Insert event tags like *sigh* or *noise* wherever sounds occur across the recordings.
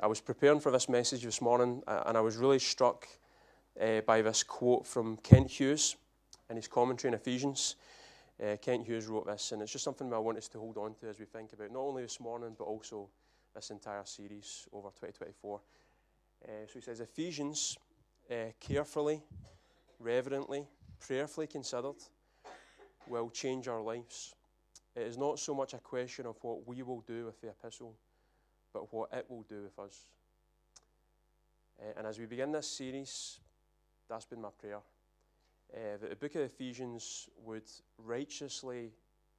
I was preparing for this message this morning, and I was really struck uh, by this quote from Kent Hughes in his commentary in Ephesians. Uh, Kent Hughes wrote this, and it's just something I want us to hold on to as we think about not only this morning, but also this entire series over 2024. Uh, so he says, Ephesians, uh, carefully, reverently, prayerfully considered, will change our lives. It is not so much a question of what we will do with the epistle, but what it will do with us. Uh, and as we begin this series, that's been my prayer. Uh, that the book of Ephesians would righteously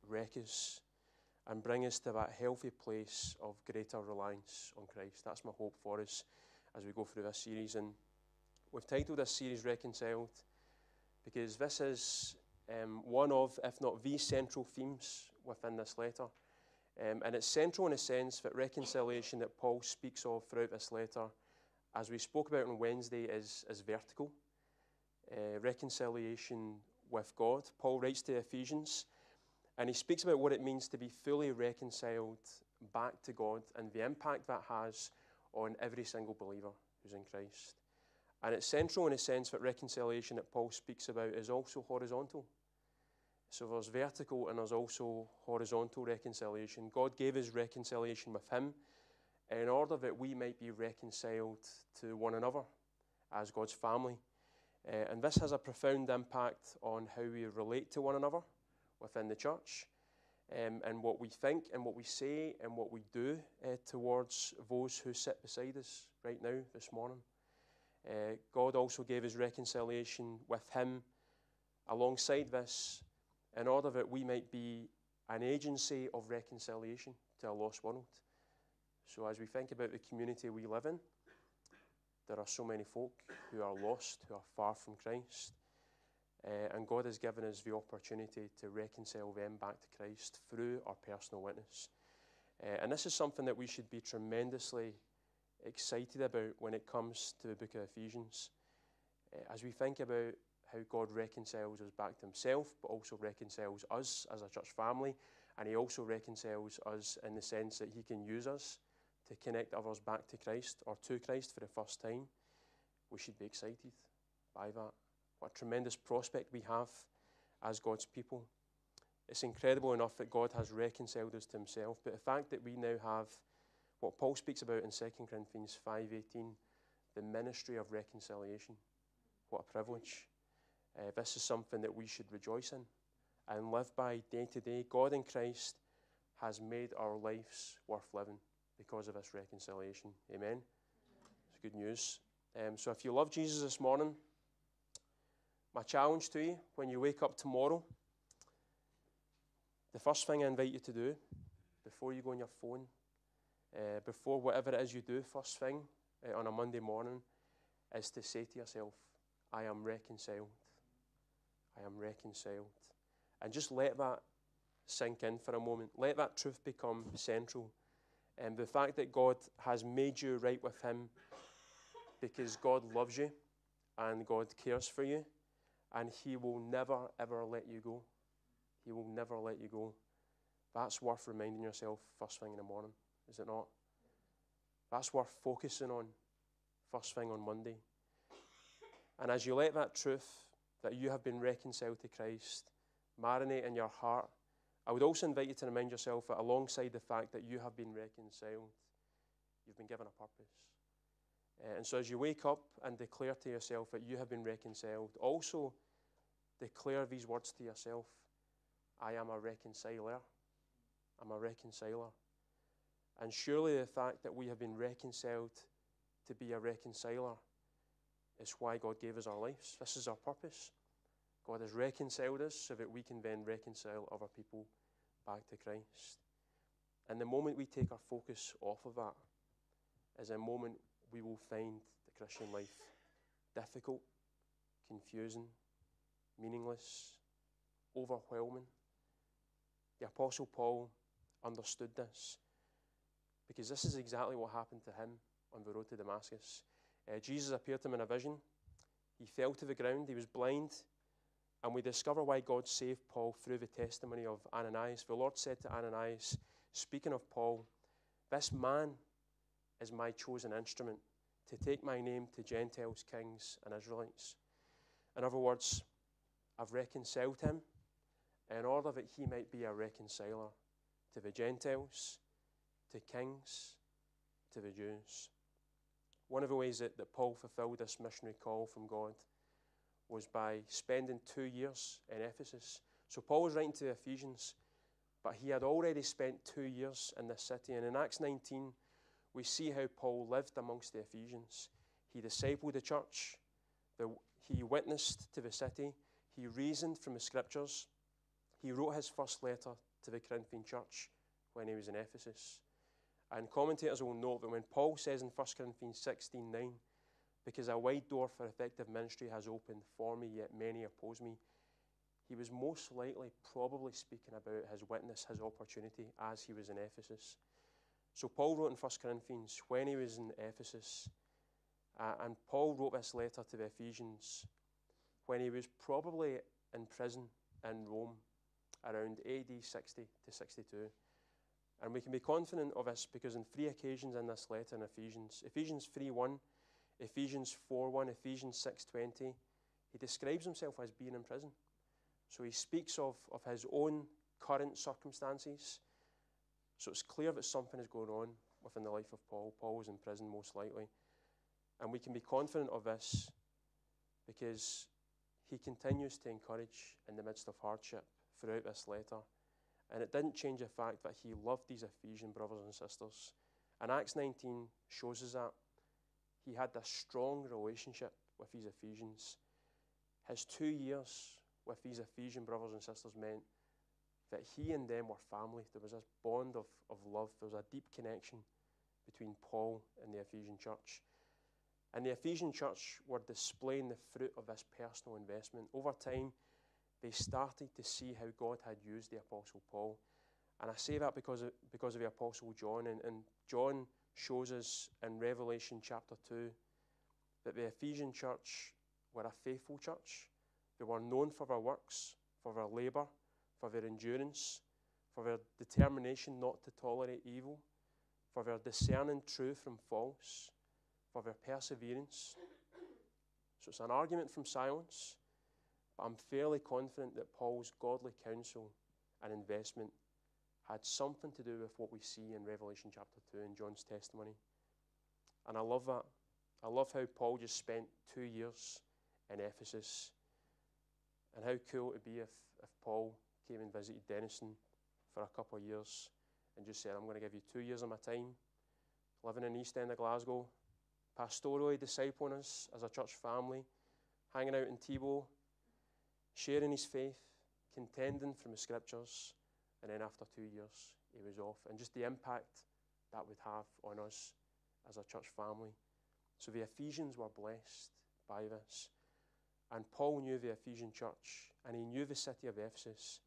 wreck us and bring us to that healthy place of greater reliance on Christ. That's my hope for us as we go through this series. And we've titled this series Reconciled because this is um, one of, if not the central themes within this letter. Um, and it's central in a sense that reconciliation that Paul speaks of throughout this letter, as we spoke about on Wednesday, is, is vertical. Uh, reconciliation with God. Paul writes to Ephesians, and he speaks about what it means to be fully reconciled back to God and the impact that has on every single believer who's in Christ. And it's central in a sense that reconciliation that Paul speaks about is also horizontal. So there's vertical and there's also horizontal reconciliation. God gave us reconciliation with Him in order that we might be reconciled to one another as God's family. Uh, and this has a profound impact on how we relate to one another within the church, um, and what we think and what we say and what we do uh, towards those who sit beside us right now this morning. Uh, God also gave us reconciliation with Him alongside this in order that we might be an agency of reconciliation to a lost world. So, as we think about the community we live in, there are so many folk who are lost, who are far from Christ. Uh, and God has given us the opportunity to reconcile them back to Christ through our personal witness. Uh, and this is something that we should be tremendously excited about when it comes to the book of Ephesians. Uh, as we think about how God reconciles us back to Himself, but also reconciles us as a church family, and He also reconciles us in the sense that He can use us to connect others back to Christ or to Christ for the first time. We should be excited by that. What a tremendous prospect we have as God's people. It's incredible enough that God has reconciled us to Himself, but the fact that we now have what Paul speaks about in 2 Corinthians 5:18, the ministry of reconciliation. What a privilege. Uh, this is something that we should rejoice in and live by day to day. God in Christ has made our lives worth living because of this reconciliation. Amen. It's good news. Um, so if you love Jesus this morning, my challenge to you when you wake up tomorrow, the first thing I invite you to do before you go on your phone, uh, before whatever it is you do, first thing uh, on a Monday morning, is to say to yourself, I am reconciled. I am reconciled. And just let that sink in for a moment. Let that truth become central. And the fact that God has made you right with Him because God loves you and God cares for you, and He will never, ever let you go. He will never let you go. That's worth reminding yourself first thing in the morning, is it not? That's worth focusing on first thing on Monday. And as you let that truth that you have been reconciled to Christ marinate in your heart, I would also invite you to remind yourself that alongside the fact that you have been reconciled, you've been given a purpose. Uh, and so as you wake up and declare to yourself that you have been reconciled, also declare these words to yourself I am a reconciler. I'm a reconciler. And surely the fact that we have been reconciled to be a reconciler is why God gave us our lives. This is our purpose. God has reconciled us so that we can then reconcile other people back to Christ. And the moment we take our focus off of that is a moment we will find the Christian life difficult, confusing, meaningless, overwhelming. The Apostle Paul understood this because this is exactly what happened to him on the road to Damascus. Uh, Jesus appeared to him in a vision. He fell to the ground, he was blind, and we discover why God saved Paul through the testimony of Ananias. The Lord said to Ananias, speaking of Paul, This man is my chosen instrument to take my name to Gentiles, kings, and Israelites. In other words, I've reconciled him in order that he might be a reconciler to the Gentiles, to kings, to the Jews. One of the ways that, that Paul fulfilled this missionary call from God was by spending two years in Ephesus. So Paul was writing to the Ephesians, but he had already spent two years in this city. And in Acts 19, we see how Paul lived amongst the Ephesians. He discipled the church, the, he witnessed to the city, he reasoned from the scriptures, he wrote his first letter to the Corinthian church when he was in Ephesus. And commentators will note that when Paul says in 1 Corinthians 16 9, because a wide door for effective ministry has opened for me, yet many oppose me, he was most likely probably speaking about his witness, his opportunity as he was in Ephesus. So Paul wrote in 1 Corinthians when he was in Ephesus, uh, and Paul wrote this letter to the Ephesians when he was probably in prison in Rome around AD 60 to 62. And we can be confident of this because in three occasions in this letter in Ephesians, Ephesians 3:1, Ephesians 4:1, Ephesians 6:20, he describes himself as being in prison. So he speaks of, of his own current circumstances. So it's clear that something is going on within the life of Paul. Paul was in prison most likely. And we can be confident of this because he continues to encourage in the midst of hardship throughout this letter. And it didn't change the fact that he loved these Ephesian brothers and sisters. And Acts 19 shows us that. He had this strong relationship with these Ephesians. His two years with these Ephesian brothers and sisters meant that he and them were family. There was this bond of, of love, there was a deep connection between Paul and the Ephesian church. And the Ephesian church were displaying the fruit of this personal investment. Over time, they started to see how God had used the Apostle Paul. And I say that because of, because of the Apostle John. And, and John shows us in Revelation chapter 2 that the Ephesian church were a faithful church. They were known for their works, for their labour, for their endurance, for their determination not to tolerate evil, for their discerning truth from false, for their perseverance. So it's an argument from silence but I'm fairly confident that Paul's godly counsel and investment had something to do with what we see in Revelation chapter 2 in John's testimony. And I love that. I love how Paul just spent two years in Ephesus. And how cool it would be if, if Paul came and visited Dennistoun for a couple of years and just said, I'm going to give you two years of my time living in East End of Glasgow, pastorally discipling us as a church family, hanging out in Tebow, sharing his faith, contending from the scriptures, and then after two years, he was off. And just the impact that would have on us as a church family. So the Ephesians were blessed by this. And Paul knew the Ephesian church, and he knew the city of Ephesus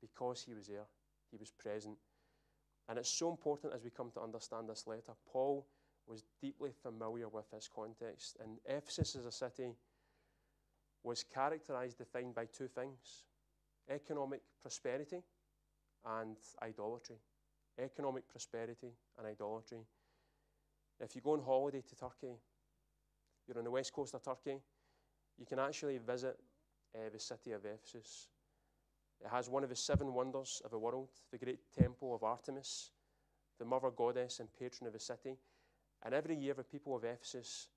because he was there, he was present. And it's so important as we come to understand this letter. Paul was deeply familiar with this context. And Ephesus as a city was characterized, defined by two things economic prosperity and idolatry. Economic prosperity and idolatry. If you go on holiday to Turkey, you're on the west coast of Turkey, you can actually visit uh, the city of Ephesus. It has one of the seven wonders of the world, the great temple of Artemis, the mother goddess and patron of the city. And every year, the people of Ephesus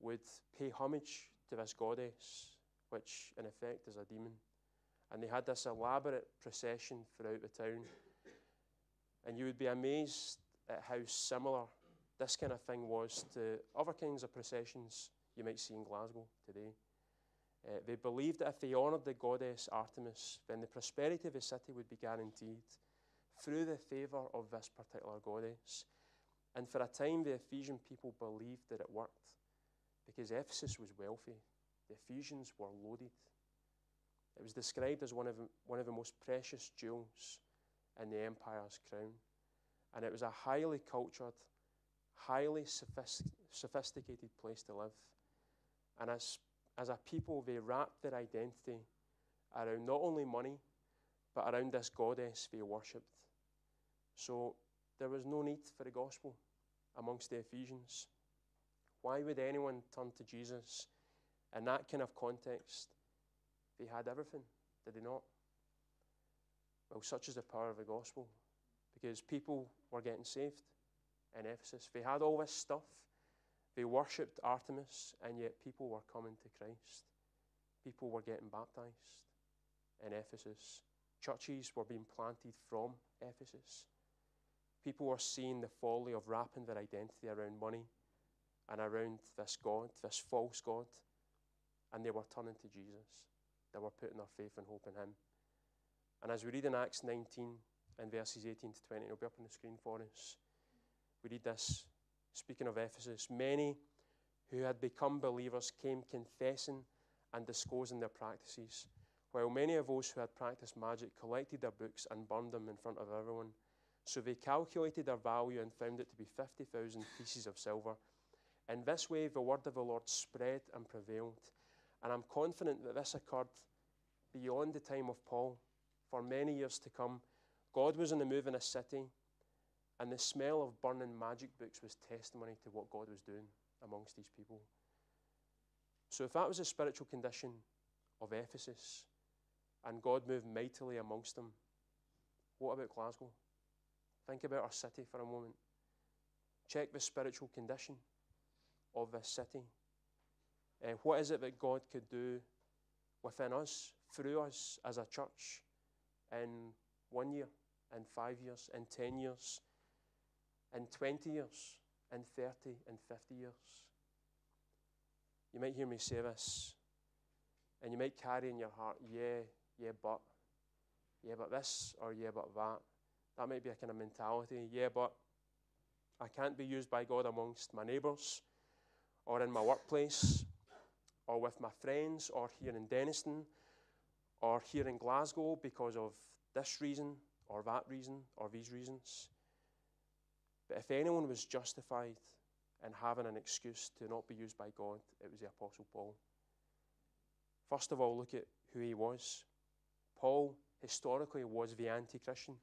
would pay homage to this goddess which in effect is a demon. And they had this elaborate procession throughout the town. And you would be amazed at how similar this kind of thing was to other kinds of processions you might see in Glasgow today. Uh, they believed that if they honoured the goddess Artemis, then the prosperity of the city would be guaranteed through the favour of this particular goddess. And for a time, the Ephesian people believed that it worked because Ephesus was wealthy. The Ephesians were loaded. It was described as one of, one of the most precious jewels in the empire's crown. And it was a highly cultured, highly sophisticated place to live. And as, as a people, they wrapped their identity around not only money, but around this goddess they worshipped. So there was no need for the gospel. amongst the Ephesians. Why would anyone turn to Jesus in that kind of context? They had everything, did they not? Well, such is the power of the gospel because people were getting saved in Ephesus. They had all this stuff. They worshipped Artemis, and yet people were coming to Christ. People were getting baptized in Ephesus. Churches were being planted from Ephesus. People were seeing the folly of wrapping their identity around money and around this God, this false God, and they were turning to Jesus. They were putting their faith and hope in Him. And as we read in Acts 19 and verses 18 to 20, it'll be up on the screen for us. We read this, speaking of Ephesus, many who had become believers came confessing and disclosing their practices, while many of those who had practiced magic collected their books and burned them in front of everyone. So they calculated their value and found it to be 50,000 pieces of silver. In this way, the word of the Lord spread and prevailed. And I'm confident that this occurred beyond the time of Paul for many years to come. God was in the move in a city, and the smell of burning magic books was testimony to what God was doing amongst these people. So, if that was a spiritual condition of Ephesus, and God moved mightily amongst them, what about Glasgow? Think about our city for a moment. Check the spiritual condition of this city. Uh, what is it that God could do within us, through us as a church? in one year, in five years, in 10 years, in 20 years, in 30, in 50 years. You might hear me say this, and you might carry in your heart, yeah, yeah, but, yeah, but this, or yeah, but that. That might be a kind of mentality, yeah, but I can't be used by God amongst my neighbours, or in my workplace, or with my friends, or here in Dennistoun, or here in Glasgow because of this reason or that reason or these reasons. But if anyone was justified in having an excuse to not be used by God, it was the Apostle Paul. First of all, look at who he was. Paul historically was the anti Christian,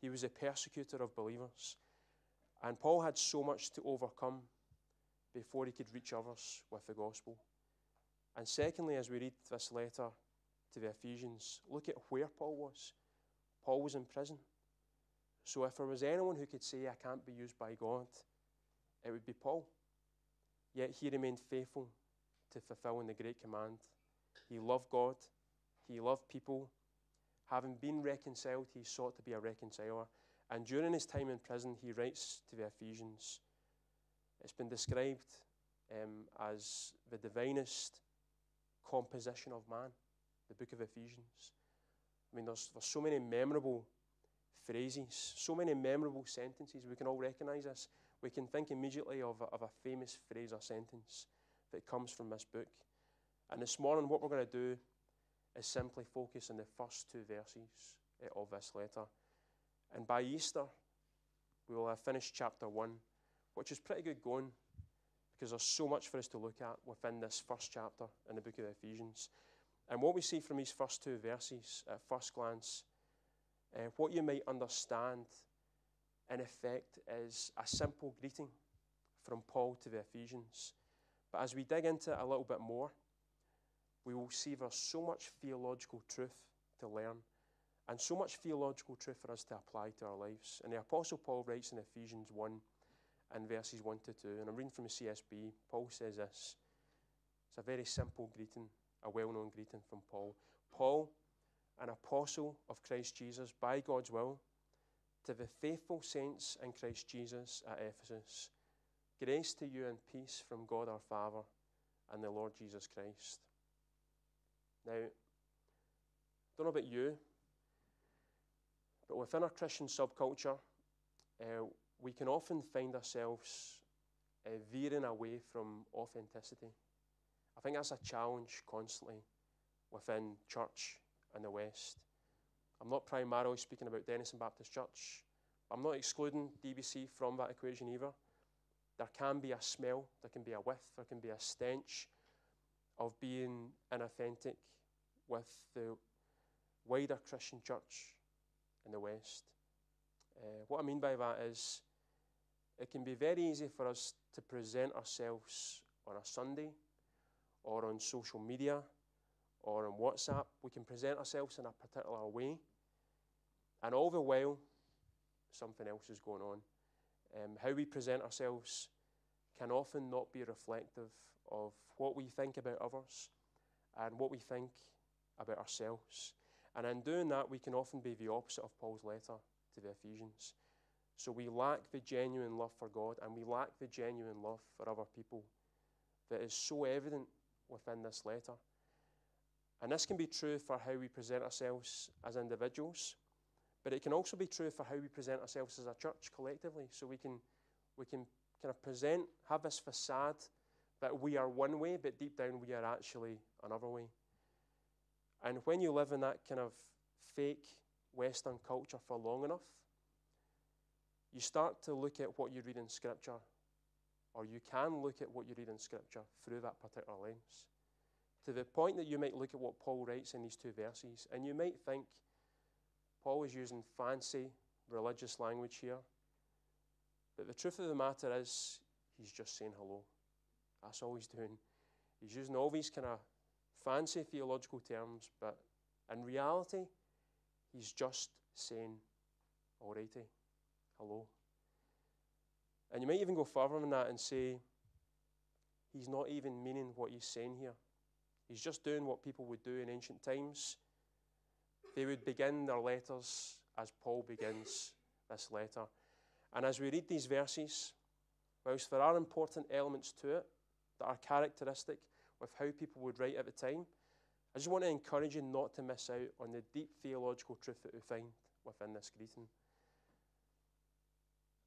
he was a persecutor of believers. And Paul had so much to overcome before he could reach others with the gospel. And secondly, as we read this letter, to the Ephesians, look at where Paul was. Paul was in prison. So if there was anyone who could say, I can't be used by God, it would be Paul. Yet he remained faithful to fulfilling the great command. He loved God, he loved people. Having been reconciled, he sought to be a reconciler. And during his time in prison, he writes to the Ephesians. It's been described um, as the divinest composition of man the book of Ephesians. I mean, there's, there's so many memorable phrases, so many memorable sentences. We can all recognize this. We can think immediately of a, of a famous phrase or sentence that comes from this book. And this morning, what we're going to do is simply focus on the first two verses eh, of this letter. And by Easter, we will have finished chapter 1, which is pretty good going because there's so much for us to look at within this first chapter in the book of Ephesians. And what we see from these first two verses at first glance, uh, what you might understand in effect is a simple greeting from Paul to the Ephesians. But as we dig into it a little bit more, we will see there's so much theological truth to learn and so much theological truth for us to apply to our lives. And the Apostle Paul writes in Ephesians 1 and verses 1 to 2, and I'm reading from the CSB. Paul says this it's a very simple greeting a well known greeting from Paul. Paul, an apostle of Christ Jesus by God's will, to the faithful saints in Christ Jesus at Ephesus, grace to you and peace from God our Father and the Lord Jesus Christ. Now, don't know about you, but within our Christian subculture, uh, we can often find ourselves uh, veering away from authenticity. I think that's a challenge constantly within church in the West. I'm not primarily speaking about Dennistoun Baptist Church. I'm not excluding DBC from that equation either. There can be a smell, there can be a whiff, there can be a stench of being inauthentic with the wider Christian church in the West. Uh, what I mean by that is it can be very easy for us to present ourselves on a Sunday or on social media or on WhatsApp. We can present ourselves in a particular way, and all the while, something else is going on. Um, how we present ourselves can often not be reflective of what we think about others and what we think about ourselves. And in doing that, we can often be the opposite of Paul's letter to the Ephesians. So we lack the genuine love for God and we lack the genuine love for other people that is so evident within this letter. And this can be true for how we present ourselves as individuals, but it can also be true for how we present ourselves as a church collectively. So we can, we can kind of present, have this facade that we are one way, but deep down we are actually another way. And when you live in that kind of fake Western culture for long enough, you start to look at what you read in Scripture, or you can look at what you read in Scripture through that particular lens. To the point that you might look at what Paul writes in these two verses, and you might think Paul is using fancy religious language here. But the truth of the matter is, he's just saying hello. That's all he's doing. He's using all these kind of fancy theological terms, but in reality, he's just saying, alrighty, hello. And you might even go further than that and say, he's not even meaning what he's saying here. He's just doing what people would do in ancient times. They would begin their letters as Paul begins this letter. And as we read these verses, whilst there are important elements to it that are characteristic with how people would write at the time, I just want to encourage you not to miss out on the deep theological truth that we find within this greeting.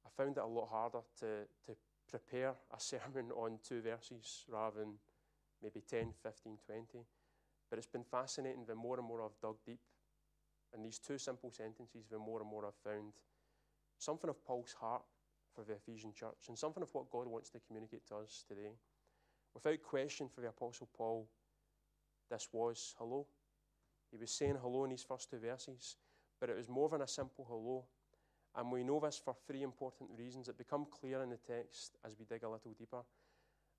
I found it a lot harder to, to prepare a *laughs* sermon on two verses rather than maybe 10, 15, 20. But it's been fascinating the more and more I've dug deep in these two simple sentences, the more and more I've found something of Paul's heart for the Ephesian church and something of what God wants to communicate to us today. Without question, for the Apostle Paul, this was hello. He was saying hello in these first two verses, but it was more than a simple hello. And we know this for three important reasons that become clear in the text as we dig a little deeper.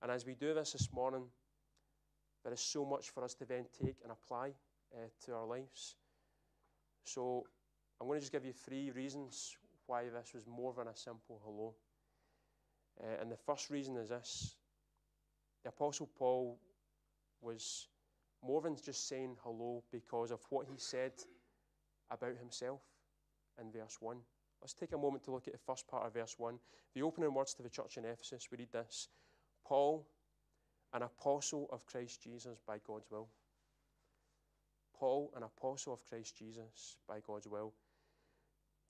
And as we do this this morning, there is so much for us to then take and apply uh, to our lives. So I'm going to just give you three reasons why this was more than a simple hello. Uh, and the first reason is this the Apostle Paul was more than just saying hello because of what he said about himself in verse 1. Let's take a moment to look at the first part of verse 1. The opening words to the church in Ephesus, we read this Paul, an apostle of Christ Jesus by God's will. Paul, an apostle of Christ Jesus by God's will.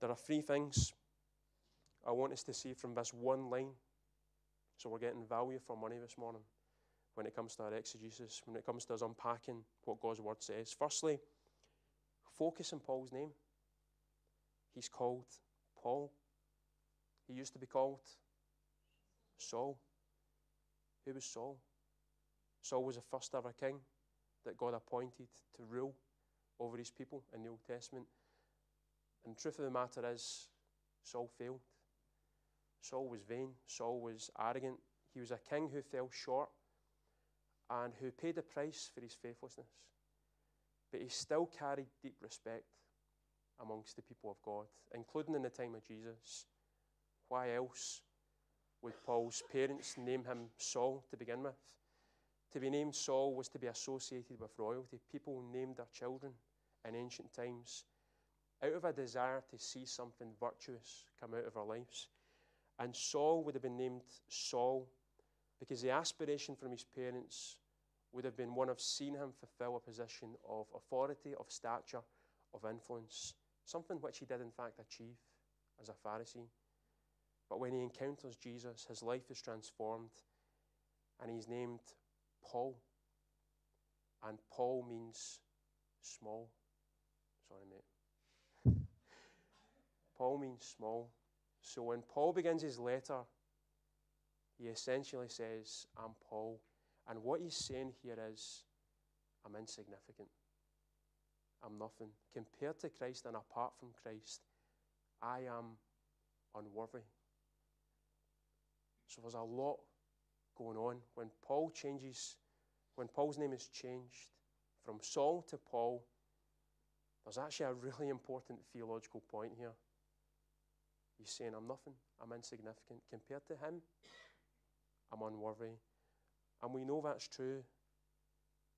There are three things I want us to see from this one line. So we're getting value for money this morning when it comes to our exegesis, when it comes to us unpacking what God's word says. Firstly, focus on Paul's name. He's called Paul. He used to be called Saul. Who was Saul? Saul was the first ever king that God appointed to rule over his people in the Old Testament. And the truth of the matter is, Saul failed. Saul was vain. Saul was arrogant. He was a king who fell short and who paid the price for his faithlessness. But he still carried deep respect amongst the people of God, including in the time of Jesus. Why else would Paul's parents name him Saul to begin with? To be named Saul was to be associated with royalty. People named their children in ancient times out of a desire to see something virtuous come out of our lives. And Saul would have been named Saul because the aspiration from his parents would have been one of seeing him fulfill a position of authority, of stature, of influence, something which he did in fact achieve as a Pharisee. But when he encounters Jesus, his life is transformed and he's named Paul. And Paul means small. Sorry, mate. *laughs* Paul means small. So when Paul begins his letter, he essentially says, I'm Paul. And what he's saying here is, I'm insignificant. I'm nothing. Compared to Christ and apart from Christ, I am unworthy. So there's a lot going on. When Paul changes, when Paul's name is changed from Saul to Paul, there's actually a really important theological point here. He's saying, I'm nothing, I'm insignificant. Compared to him, I'm unworthy. And we know that's true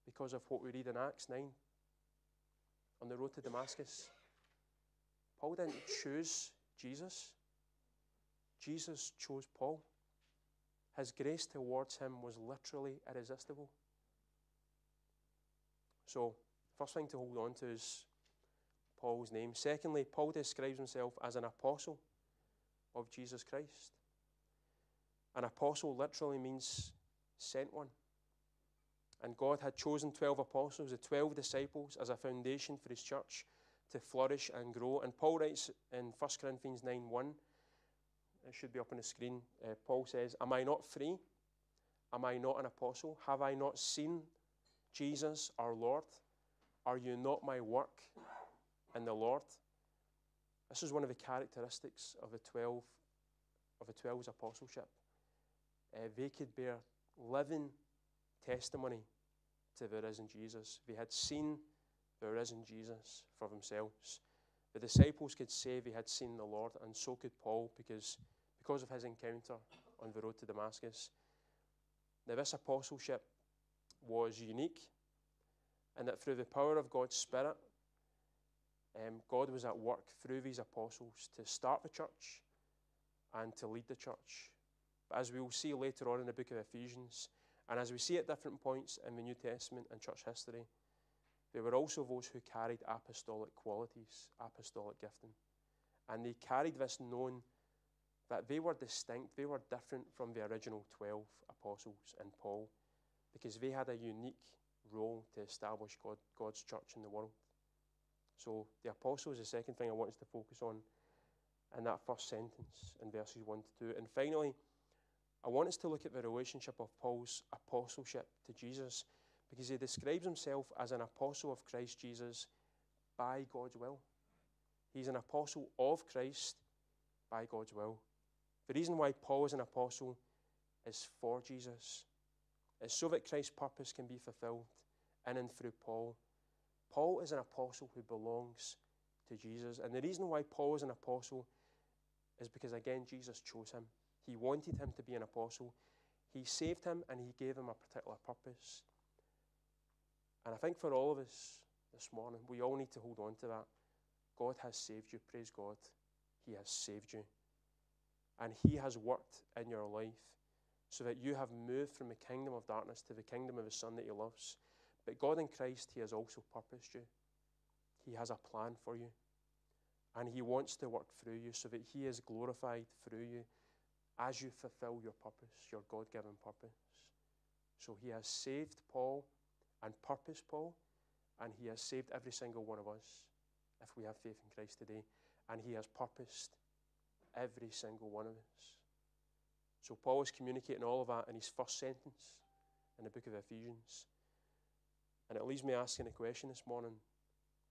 because of what we read in Acts 9 on the road to Damascus. Paul didn't choose Jesus, Jesus chose Paul. His grace towards him was literally irresistible. So, first thing to hold on to is Paul's name. Secondly, Paul describes himself as an apostle of Jesus Christ. An apostle literally means sent one. And God had chosen 12 apostles, the 12 disciples, as a foundation for his church to flourish and grow. And Paul writes in 1 Corinthians 9 1, it should be up on the screen. Uh, Paul says, Am I not free? Am I not an apostle? Have I not seen Jesus our Lord? Are you not my work in the Lord? This is one of the characteristics of the 12 of the 12's apostleship. Uh, they could bear living testimony to the risen Jesus. They had seen the risen Jesus for themselves. The disciples could say they had seen the Lord, and so could Paul because, because of his encounter on the road to Damascus. Now, this apostleship was unique, and that through the power of God's Spirit, um, God was at work through these apostles to start the church and to lead the church. But as we will see later on in the book of Ephesians, and as we see at different points in the New Testament and church history, there were also those who carried apostolic qualities, apostolic gifting. And they carried this knowing that they were distinct, they were different from the original 12 apostles and Paul, because they had a unique role to establish God, God's church in the world. So the apostle is the second thing I want us to focus on in that first sentence in verses 1 to 2. And finally, I want us to look at the relationship of Paul's apostleship to Jesus because he describes himself as an apostle of Christ Jesus by God's will. He's an apostle of Christ by God's will. The reason why Paul is an apostle is for Jesus. It's so that Christ's purpose can be fulfilled in and through Paul. Paul is an apostle who belongs to Jesus. And the reason why Paul is an apostle is because, again, Jesus chose him. He wanted him to be an apostle. He saved him and he gave him a particular purpose. And I think for all of us this morning, we all need to hold on to that. God has saved you. Praise God. He has saved you. And He has worked in your life so that you have moved from the kingdom of darkness to the kingdom of the Son that He loves. But God in Christ, He has also purposed you. He has a plan for you. And He wants to work through you so that He is glorified through you as you fulfill your purpose, your God given purpose. So He has saved Paul and purpose, Paul, and He has saved every single one of us if we have faith in Christ today. And He has purposed every single one of us. So Paul is communicating all of that in his first sentence in the book of Ephesians. And it leaves me asking a question this morning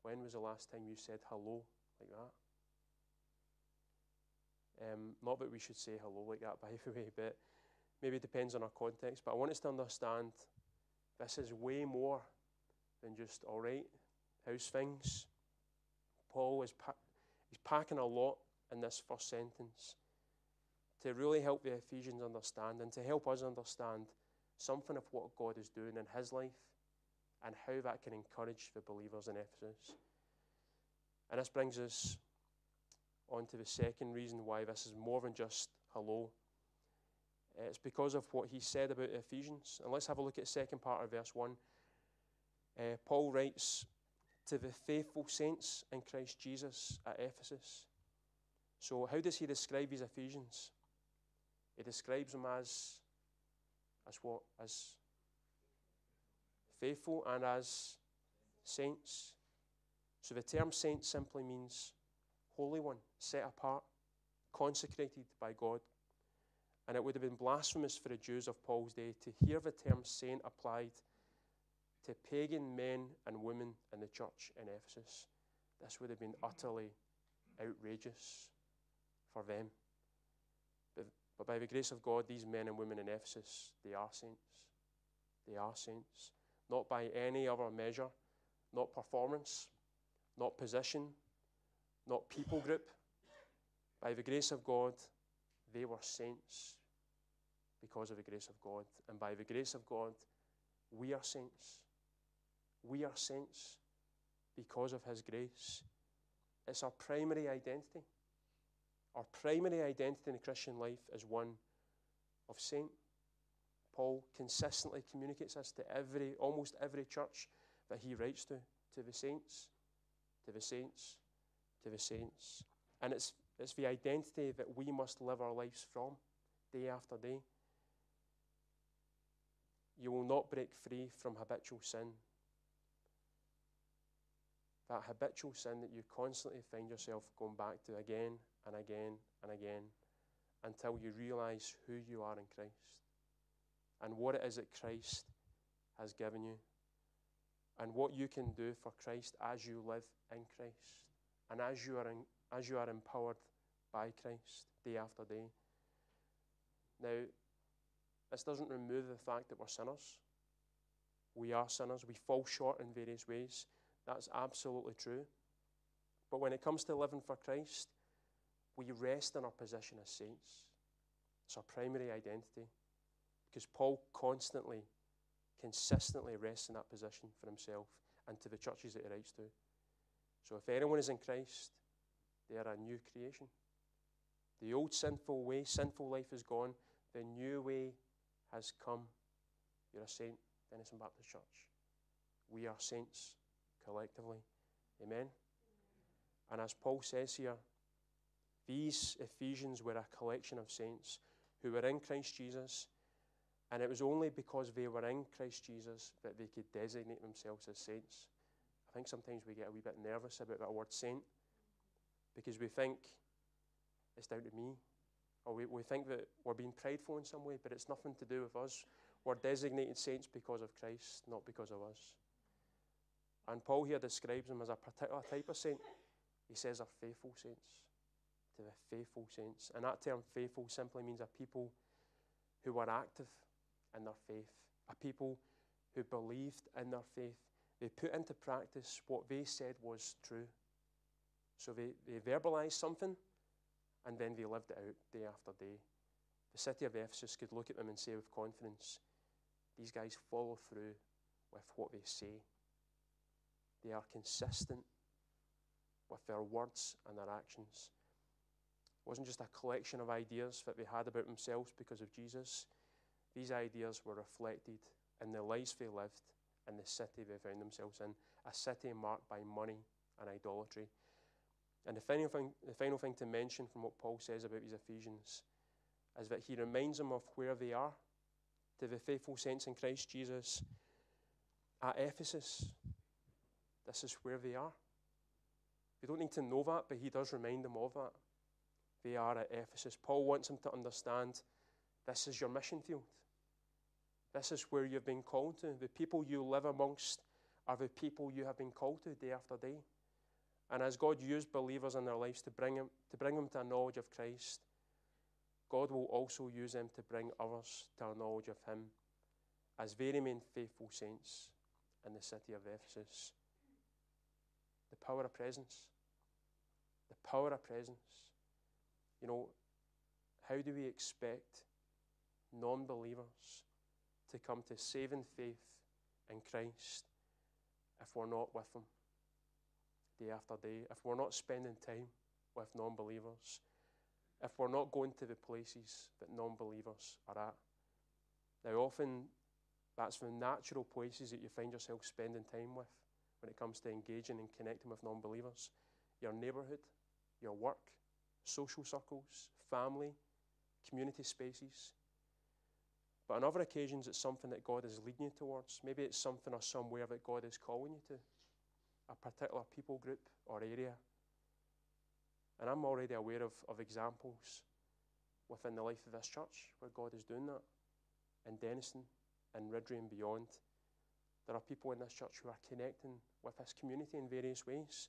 when was the last time you said hello like that? Um, not that we should say hello like that, *laughs* by the way, but maybe it depends on our context. But I want us to understand this is way more than just, all right, how's things? Paul is pa- he's packing a lot in this first sentence to really help the Ephesians understand and to help us understand something of what God is doing in his life and how that can encourage the believers in Ephesus. And this brings us on to the second reason why this is more than just hello. Uh, it's because of what he said about Ephesians. And let's have a look at the second part of verse 1. Uh, Paul writes to the faithful saints in Christ Jesus at Ephesus. So, how does he describe these Ephesians? He describes them as, as what? As faithful and as saints. So, the term saint simply means holy one, set apart, consecrated by God, and it would have been blasphemous for the Jews of Paul's day to hear the term saint applied to pagan men and women in the church in Ephesus. This would have been utterly outrageous for them. But, But by the grace of God, these men and women in Ephesus, they are saints. They are saints. Not by any other measure, not performance, not position, not people group. By the grace of God, they were saints because of the grace of God. And by the grace of God, we are saints. We are saints because of His grace. It's our primary identity. Our primary identity in the Christian life is one of saint. Paul consistently communicates this to every, almost every church that he writes to, to the saints, to the saints, to the saints. And it's, it's the identity that we must live our lives from day after day. You will not break free from habitual sin. That habitual sin that you constantly find yourself going back to again and again and again until you realize who you are in Christ and what it is that Christ has given you and what you can do for Christ as you live in Christ and as you are, in, as you are empowered by Christ day after day. Now, this doesn't remove the fact that we're sinners. We are sinners. We fall short in various ways. That's absolutely true. But when it comes to living for Christ, we rest in our position as saints. It's our primary identity. Because Paul constantly, consistently rests in that position for himself and to the churches that he writes to. So if anyone is in Christ, they are a new creation. The old sinful way, sinful life is gone. The new way has come. You're a saint, Dennistoun Baptist Church. We are saints collectively. Amen. And as Paul says here, these Ephesians were a collection of saints who were in Christ Jesus, and it was only because they were in Christ Jesus that they could designate themselves as saints. I think sometimes we get a wee bit nervous about that word saint because we think it's down to me, or we, we think that we're being prideful in some way, but it's nothing to do with us. We're designated saints because of Christ, not because of us. And Paul here describes them as a particular type of saint. He says are faithful saints to the faithful saints. And that term faithful simply means a people who were active in their faith, a people who believed in their faith. They put into practice what they said was true. So they, they verbalized something and then they lived it out day after day. The city of Ephesus could look at them and say with confidence, these guys follow through with what they say. They are consistent with their words and their actions. It wasn't just a collection of ideas that they had about themselves because of Jesus. These ideas were reflected in the lives they lived in the city they found themselves in, a city marked by money and idolatry. And the final thing, the final thing to mention from what Paul says about these Ephesians is that he reminds them of where they are to the faithful saints in Christ Jesus at Ephesus. This is where they are. They don't need to know that, but he does remind them of that they are at Ephesus. Paul wants them to understand this is your mission field. This is where you've been called to. The people you live amongst are the people you have been called to day after day. And as God used believers in their lives to bring them, to bring them to a knowledge of Christ, God will also use them to bring others to a knowledge of Him as they remain faithful saints in the city of Ephesus. The power of presence. The power of presence. You know, how do we expect non believers to come to saving faith in Christ if we're not with them day after day, if we're not spending time with non believers, if we're not going to the places that non believers are at? Now, often that's the natural places that you find yourself spending time with when it comes to engaging and connecting with non believers your neighbourhood, your work, social circles, family, community spaces. But on other occasions, it's something that God is leading you towards. Maybe it's something or somewhere that God is calling you to, a particular people group or area. And I'm already aware of, of examples within the life of this church where God is doing that. In Dennistoun, in Riddrie, and beyond. There are people in this church who are connecting with this community in various ways.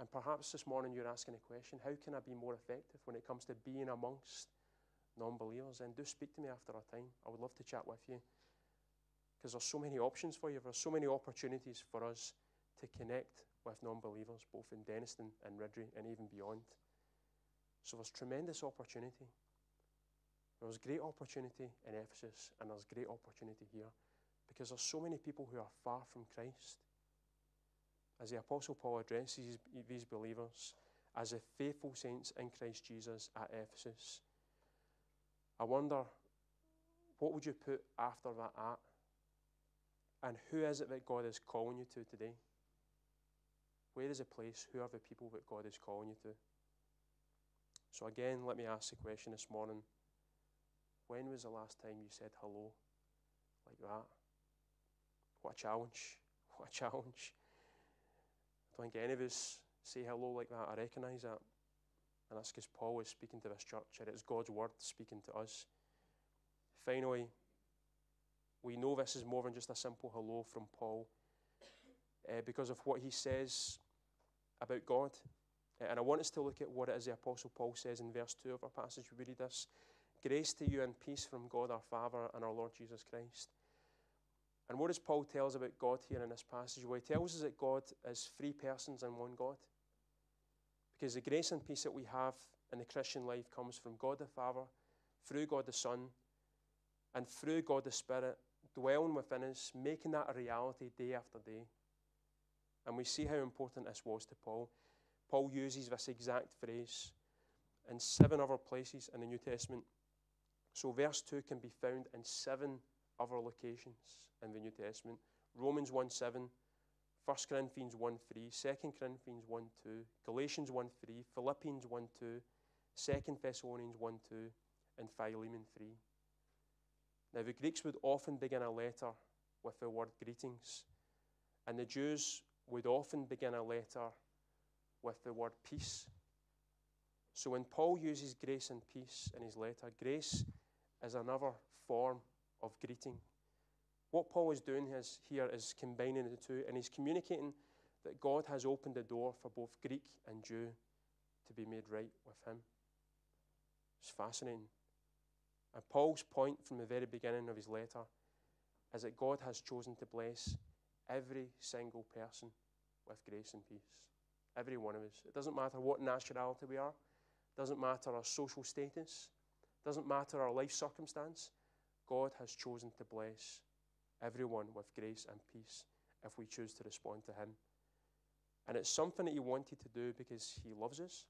And perhaps this morning you're asking a question how can I be more effective when it comes to being amongst non believers, then do speak to me after our time. I would love to chat with you because there's so many options for you. There's so many opportunities for us to connect with non believers, both in Dennistoun and Riddrie and even beyond. So there's tremendous opportunity. There's great opportunity in Ephesus, and there's great opportunity here because there's so many people who are far from Christ. As the Apostle Paul addresses these believers as the faithful saints in Christ Jesus at Ephesus, I wonder what would you put after that at? And who is it that God is calling you to today? Where is the place? Who are the people that God is calling you to? So, again, let me ask the question this morning when was the last time you said hello like that? What a challenge. *laughs* What a challenge. I don't think any of us say hello like that. I recognise that. And that's because Paul is speaking to this church, and it's God's word speaking to us. Finally, we know this is more than just a simple hello from Paul uh, because of what he says about God. Uh, and I want us to look at what it is the Apostle Paul says in verse 2 of our passage. We read this Grace to you and peace from God our Father and our Lord Jesus Christ. And what does Paul tell us about God here in this passage? Well, he tells us that God is three persons in one God. Because the grace and peace that we have in the Christian life comes from God the Father, through God the Son, and through God the Spirit, dwelling within us, making that a reality day after day. And we see how important this was to Paul. Paul uses this exact phrase in seven other places in the New Testament. So, verse 2 can be found in seven other locations in the New Testament Romans 1 7, 1 Corinthians 1 3, 2 Corinthians 1 2, Galatians 1 3, Philippians 1 2, 2 Thessalonians 1 2, and Philemon 3. Now, the Greeks would often begin a letter with the word greetings, and the Jews would often begin a letter with the word peace. So, when Paul uses grace and peace in his letter, grace is another form of greeting. What Paul is doing is, here is combining the two, and he's communicating that God has opened the door for both Greek and Jew to be made right with him. It's fascinating. And Paul's point from the very beginning of his letter is that God has chosen to bless every single person with grace and peace. Every one of us. It doesn't matter what nationality we are, it doesn't matter our social status, it doesn't matter our life circumstance. God has chosen to bless everyone with grace and peace if we choose to respond to Him. And it's something that He wanted to do because He loves us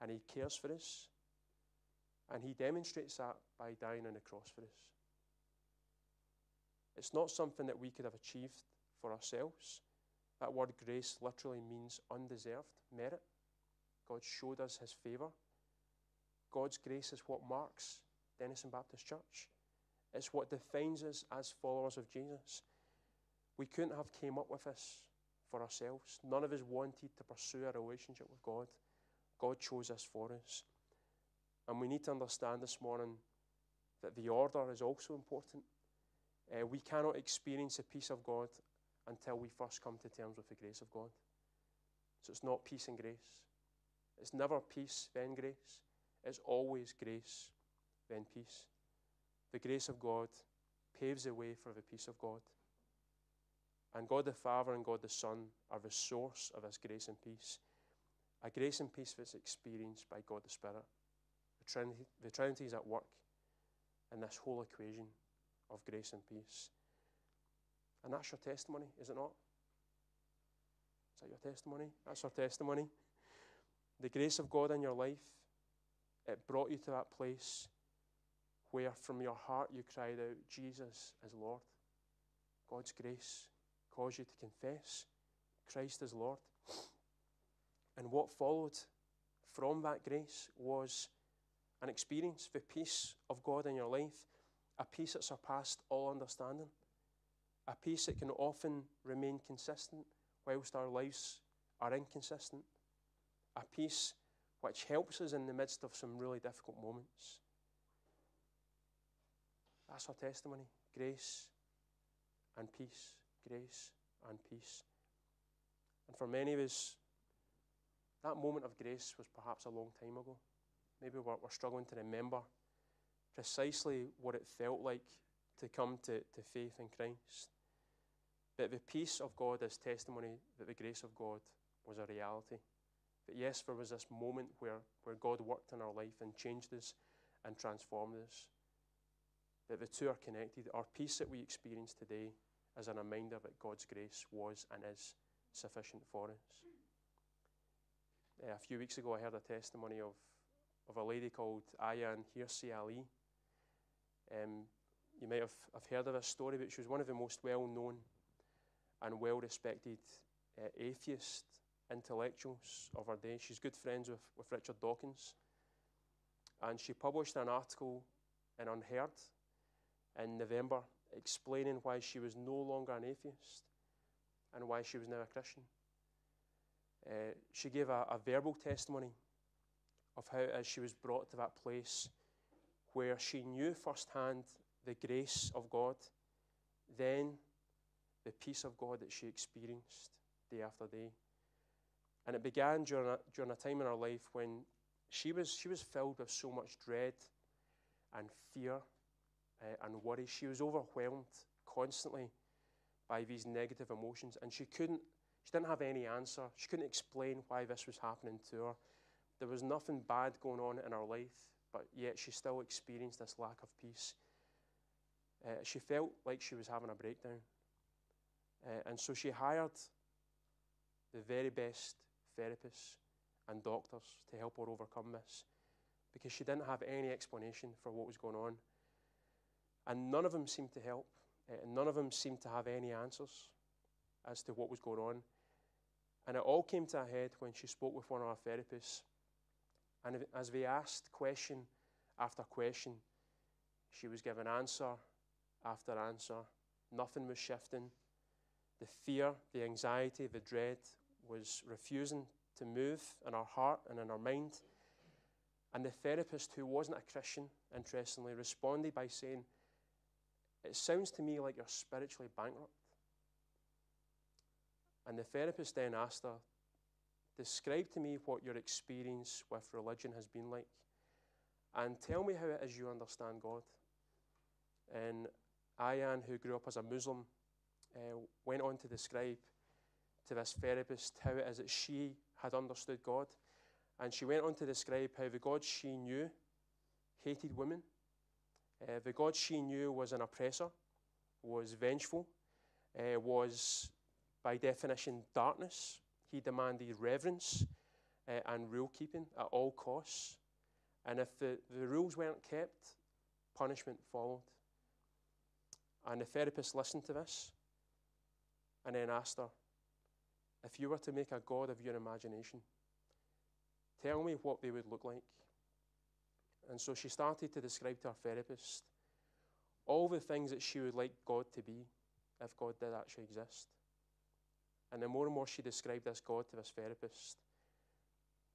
and He cares for us. And He demonstrates that by dying on the cross for us. It's not something that we could have achieved for ourselves. That word grace literally means undeserved merit. God showed us His favour. God's grace is what marks Dennistoun Baptist Church. It's what defines us as followers of Jesus. We couldn't have came up with this for ourselves. None of us wanted to pursue a relationship with God. God chose us for us. And we need to understand this morning that the order is also important. Uh, we cannot experience the peace of God until we first come to terms with the grace of God. So it's not peace and grace. It's never peace, then grace. It's always grace, then peace. The grace of God paves the way for the peace of God. And God the Father and God the Son are the source of this grace and peace. A grace and peace that's experienced by God the Spirit. The Trinity, the Trinity is at work in this whole equation of grace and peace. And that's your testimony, is it not? Is that your testimony? That's our testimony. The grace of God in your life, it brought you to that place where from your heart you cried out, Jesus is Lord. God's grace caused you to confess Christ is Lord. And what followed from that grace was an experience, the peace of God in your life, a peace that surpassed all understanding, a peace that can often remain consistent whilst our lives are inconsistent, a peace which helps us in the midst of some really difficult moments. That's our testimony grace and peace, grace and peace. And for many of us, that moment of grace was perhaps a long time ago. Maybe we're, we're struggling to remember precisely what it felt like to come to, to faith in Christ. But the peace of God is testimony that the grace of God was a reality. That yes, there was this moment where, where God worked in our life and changed us and transformed us. That the two are connected. Our peace that we experience today is a reminder that God's grace was and is sufficient for us. Uh, a few weeks ago, I heard a testimony of, of a lady called Ayaan Hirsi Ali. Um, you might have, have heard of this story, but she was one of the most well known and well respected uh, atheist intellectuals of her day. She's good friends with, with Richard Dawkins. And she published an article in UnHerd in November explaining why she was no longer an atheist and why she was now a Christian. Uh, she gave a, a verbal testimony of how, as she was brought to that place where she knew firsthand the grace of God, then the peace of God that she experienced day after day. And it began during a, during a time in her life when she was, she was filled with so much dread and fear uh, and worry. She was overwhelmed constantly by these negative emotions, and she couldn't, she didn't have any answer. She couldn't explain why this was happening to her. There was nothing bad going on in her life, but yet she still experienced this lack of peace. Uh, she felt like she was having a breakdown. Uh, and so she hired the very best therapists and doctors to help her overcome this because she didn't have any explanation for what was going on. And none of them seemed to help. Uh, none of them seemed to have any answers as to what was going on. And it all came to a head when she spoke with one of our therapists. And as they asked question after question, she was given answer after answer. Nothing was shifting. The fear, the anxiety, the dread was refusing to move in our heart and in our mind. And the therapist, who wasn't a Christian, interestingly, responded by saying, It sounds to me like you're spiritually bankrupt. And the therapist then asked her, Describe to me what your experience with religion has been like. And tell me how it is you understand God. And Ayaan, who grew up as a Muslim, uh, went on to describe to this therapist how it is that she had understood God. And she went on to describe how the God she knew hated women. Uh, the God she knew was an oppressor, was vengeful, uh, was by definition darkness. He demanded reverence uh, and rule keeping at all costs. And if the, the rules weren't kept, punishment followed. And the therapist listened to this and then asked her, If you were to make a God of your imagination, tell me what they would look like. And so she started to describe to her therapist all the things that she would like God to be if God did actually exist. And the more and more she described this God to this therapist,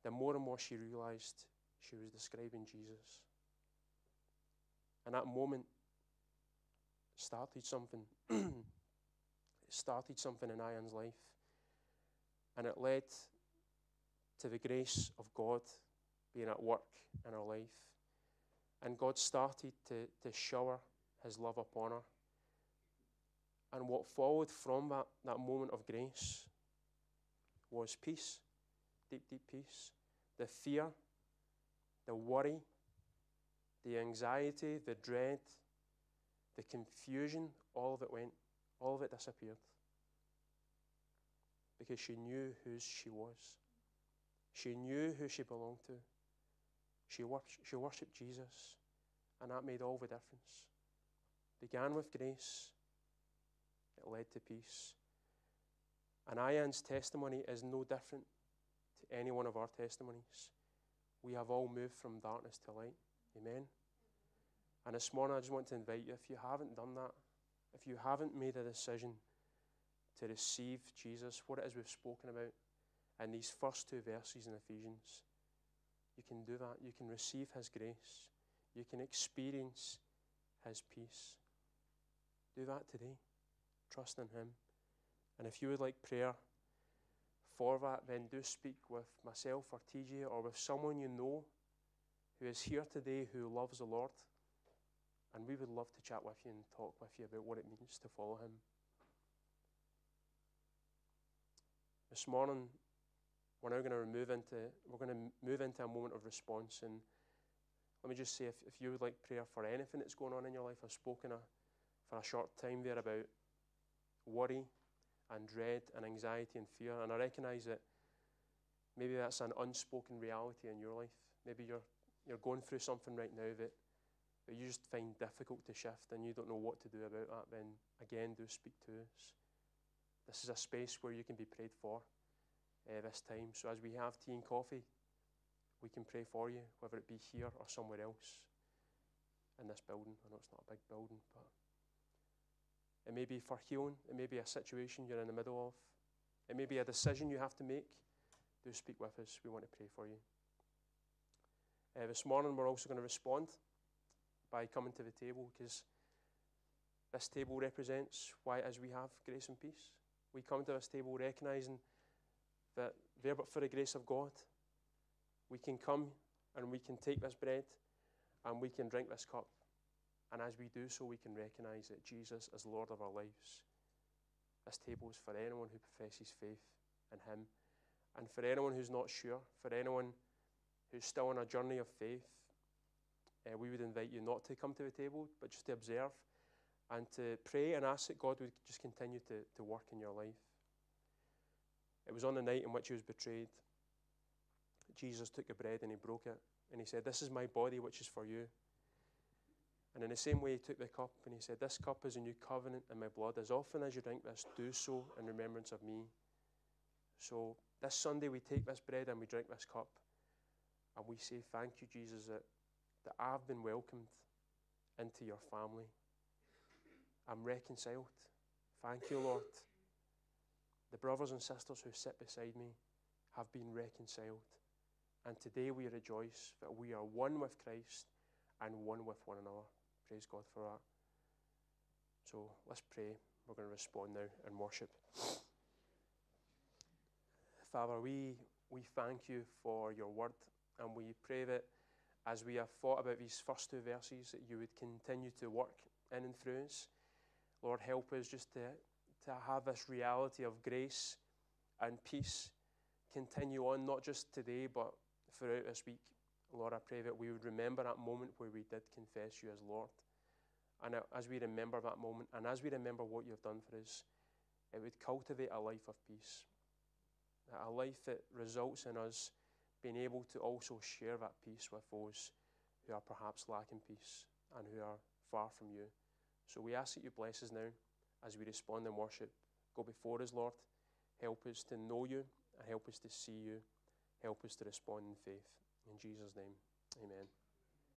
the more and more she realized she was describing Jesus. And that moment started something. it *clears throat* started something in Ayaan's life. And it led to the grace of God being at work in her life. And God started to, to shower his love upon her. And what followed from that, that moment of grace was peace, deep, deep peace. The fear, the worry, the anxiety, the dread, the confusion, all of it went, all of it disappeared. Because she knew whose she was. She knew who she belonged to. She, she worshipped Jesus, and that made all the difference. Began with grace, it led to peace. And Ayaan's testimony is no different to any one of our testimonies. We have all moved from darkness to light. Amen. And this morning, I just want to invite you if you haven't done that, if you haven't made a decision to receive Jesus, what it is we've spoken about in these first two verses in Ephesians, you can do that. You can receive His grace, you can experience His peace. Do that today. Trust in Him. And if you would like prayer for that, then do speak with myself or TJ or with someone you know who is here today who loves the Lord And we would love to chat with you and talk with you about what it means to follow Him. This morning, we're now going to move into we're going to move into a moment of response. And let me just say, if, if you would like prayer for anything that's going on in your life, I've spoken a, for a short time there about worry and dread and anxiety and fear, and I recognise that maybe that's an unspoken reality in your life. Maybe you're you're going through something right now that, that you just find difficult to shift and you don't know what to do about that. Then again, do speak to us. This is a space where you can be prayed for uh, this time. So as we have tea and coffee, we can pray for you, whether it be here or somewhere else in this building. I know it's not a big building, but it may be for healing. It may be a situation you're in the middle of. It may be a decision you have to make. Do speak with us. We want to pray for you. Uh, this morning, we're also going to respond by coming to the table because this table represents why as we have grace and peace. We come to this table recognizing that there but for the grace of God, we can come and we can take this bread and we can drink this cup. And as we do so, we can recognize that Jesus is Lord of our lives. This table is for anyone who professes faith in Him. And for anyone who's not sure, for anyone who's still on a journey of faith, uh, we would invite you not to come to the table, but just to observe and to pray and ask that God would just continue to, to work in your life. It was on the night in which he was betrayed. Jesus took the bread and he broke it. And he said, This is my body, which is for you. And in the same way, he took the cup and he said, This cup is a new covenant in my blood. As often as you drink this, do so in remembrance of me. So this Sunday, we take this bread and we drink this cup. And we say, Thank you, Jesus, that, that I've been welcomed into your family. I'm reconciled. Thank you, Lord. The brothers and sisters who sit beside me have been reconciled. And today we rejoice that we are one with Christ and one with one another. Praise God for that. So let's pray. We're going to respond now in worship. Father, we, we thank you for your word and we pray that as we have thought about these first two verses, that you would continue to work in and through us. Lord, help us just to to have this reality of grace and peace continue on, not just today, but throughout this week. Lord, I pray that we would remember that moment where we did confess you as Lord. And as we remember that moment, and as we remember what you have done for us, it would cultivate a life of peace. A life that results in us being able to also share that peace with those who are perhaps lacking peace and who are far from you. So we ask that you bless us now as we respond in worship. Go before us, Lord. Help us to know you and help us to see you. Help us to respond in faith. In Jesus' name, amen.